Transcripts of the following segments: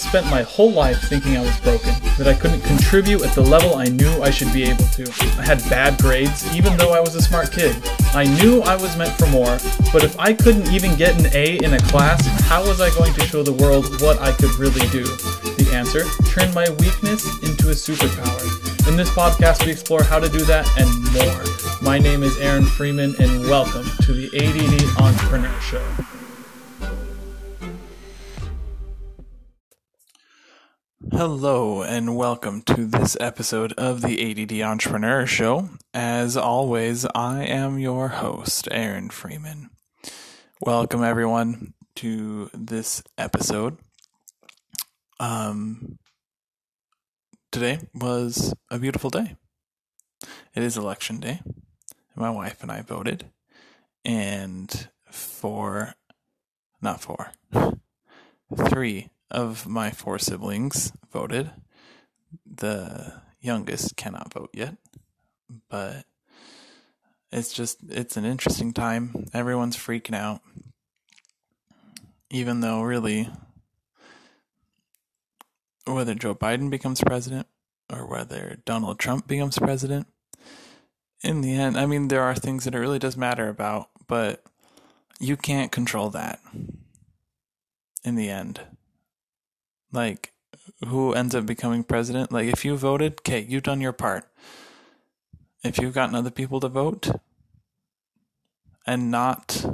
spent my whole life thinking I was broken, that I couldn't contribute at the level I knew I should be able to. I had bad grades, even though I was a smart kid. I knew I was meant for more, but if I couldn't even get an A in a class, how was I going to show the world what I could really do? The answer turn my weakness into a superpower. In this podcast, we explore how to do that and more. My name is Aaron Freeman, and welcome to the ADD Entrepreneur Show. Hello, and welcome to this episode of the ADD Entrepreneur Show. As always, I am your host, Aaron Freeman. Welcome, everyone, to this episode. Um, today was a beautiful day. It is election day. My wife and I voted, and for, not for, three of my four siblings voted. The youngest cannot vote yet, but it's just it's an interesting time. Everyone's freaking out. Even though really whether Joe Biden becomes president or whether Donald Trump becomes president, in the end, I mean there are things that it really does matter about, but you can't control that in the end like who ends up becoming president. Like if you voted, okay, you've done your part. If you've gotten other people to vote and not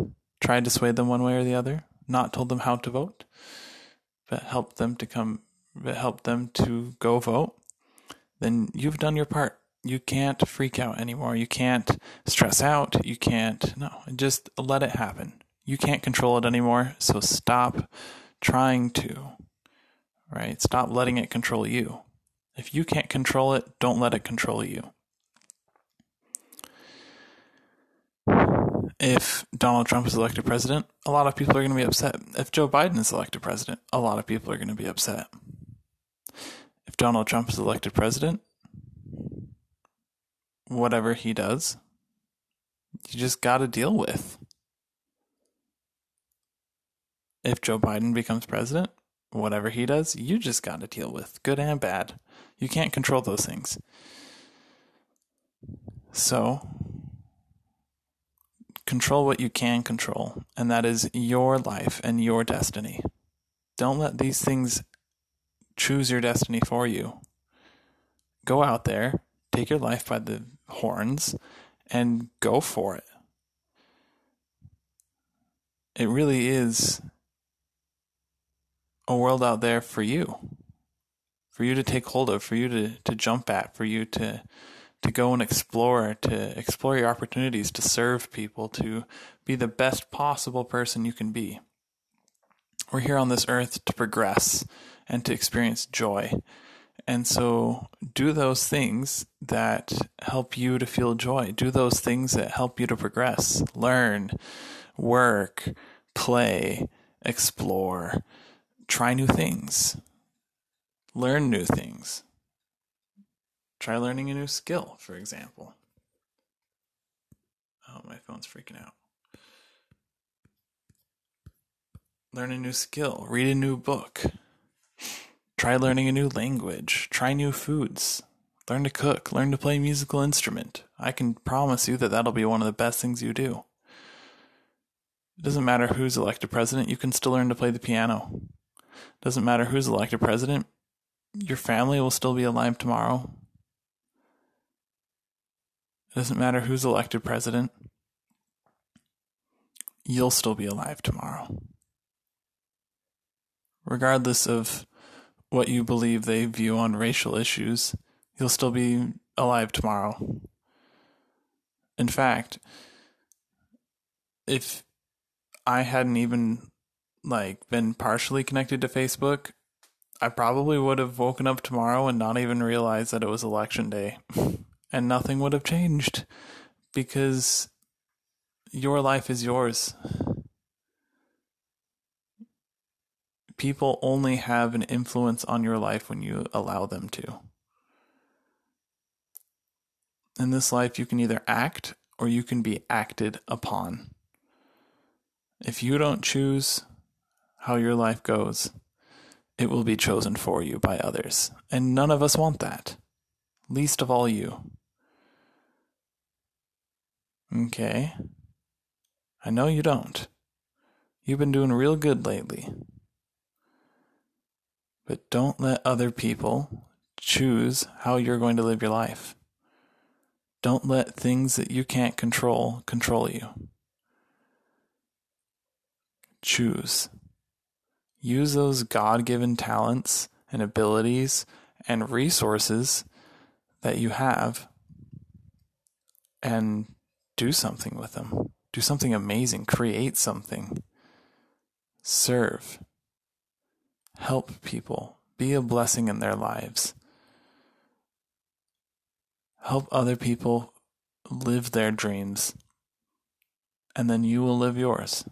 tried to sway them one way or the other, not told them how to vote, but helped them to come, but helped them to go vote, then you've done your part. You can't freak out anymore. You can't stress out. You can't, no, just let it happen. You can't control it anymore. So stop trying to right? Stop letting it control you. If you can't control it, don't let it control you. If Donald Trump is elected president, a lot of people are going to be upset. If Joe Biden is elected president, a lot of people are going to be upset. If Donald Trump is elected president, whatever he does, you just got to deal with. If Joe Biden becomes president, whatever he does, you just got to deal with, good and bad. You can't control those things. So, control what you can control, and that is your life and your destiny. Don't let these things choose your destiny for you. Go out there, take your life by the horns, and go for it. It really is a world out there for you, for you to take hold of, for you to, to jump at, for you to to go and explore, to explore your opportunities, to serve people, to be the best possible person you can be. We're here on this earth to progress and to experience joy. And so do those things that help you to feel joy. Do those things that help you to progress. Learn, work, play, explore try new things, learn new things. Try learning a new skill, for example. Oh, my phone's freaking out. Learn a new skill, read a new book, try learning a new language, try new foods, learn to cook, learn to play a musical instrument. I can promise you that that'll be one of the best things you do. It doesn't matter who's elected president, you can still learn to play the piano. Doesn't matter who's elected president, your family will still be alive tomorrow. It doesn't matter who's elected president, you'll still be alive tomorrow. Regardless of what you believe they view on racial issues, you'll still be alive tomorrow. In fact, if I hadn't even like been partially connected to Facebook, I probably would have woken up tomorrow and not even realized that it was election day. and nothing would have changed because your life is yours. People only have an influence on your life when you allow them to. In this life, you can either act or you can be acted upon. If you don't choose how your life goes, it will be chosen for you by others. And none of us want that. Least of all you. Okay. I know you don't. You've been doing real good lately. But don't let other people choose how you're going to live your life. Don't let things that you can't control control you. Choose. Use those God given talents and abilities and resources that you have and do something with them. Do something amazing. Create something. Serve. Help people. Be a blessing in their lives. Help other people live their dreams. And then you will live yours.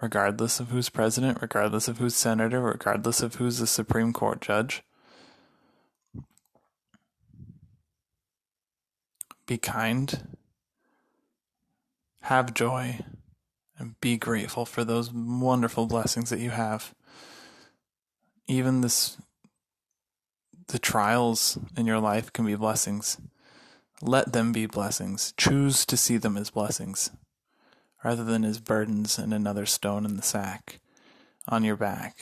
Regardless of who's president, regardless of who's senator, regardless of who's the Supreme Court judge. Be kind have joy and be grateful for those wonderful blessings that you have. Even this the trials in your life can be blessings. Let them be blessings. Choose to see them as blessings rather than as burdens and another stone in the sack on your back.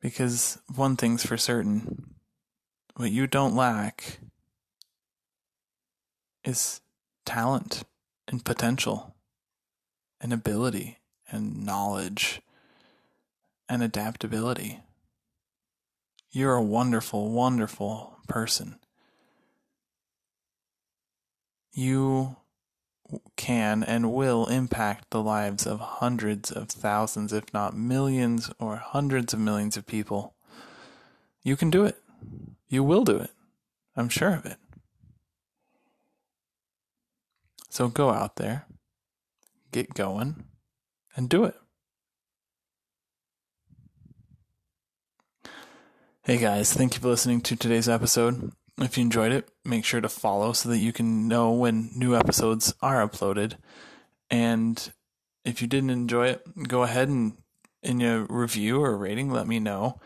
Because one thing's for certain what you don't lack is talent and potential and ability and knowledge and adaptability. You're a wonderful, wonderful person. You can and will impact the lives of hundreds of thousands, if not millions or hundreds of millions of people. You can do it. You will do it. I'm sure of it. So go out there, get going, and do it. Hey guys, thank you for listening to today's episode. If you enjoyed it, make sure to follow so that you can know when new episodes are uploaded. And if you didn't enjoy it, go ahead and in your review or rating, let me know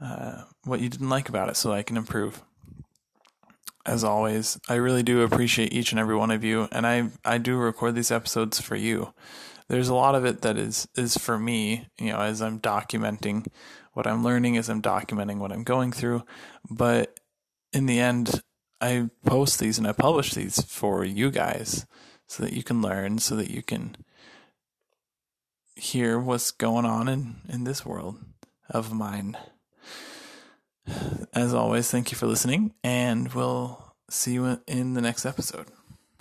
uh, what you didn't like about it so I can improve as always. I really do appreciate each and every one of you, and I I do record these episodes for you. There's a lot of it that is is for me, you know, as I'm documenting what I'm learning, as I'm documenting what I'm going through. But in the end, I post these and I publish these for you guys so that you can learn, so that you can hear what's going on in, in this world of mine. As always, thank you for listening, and we'll see you in the next episode.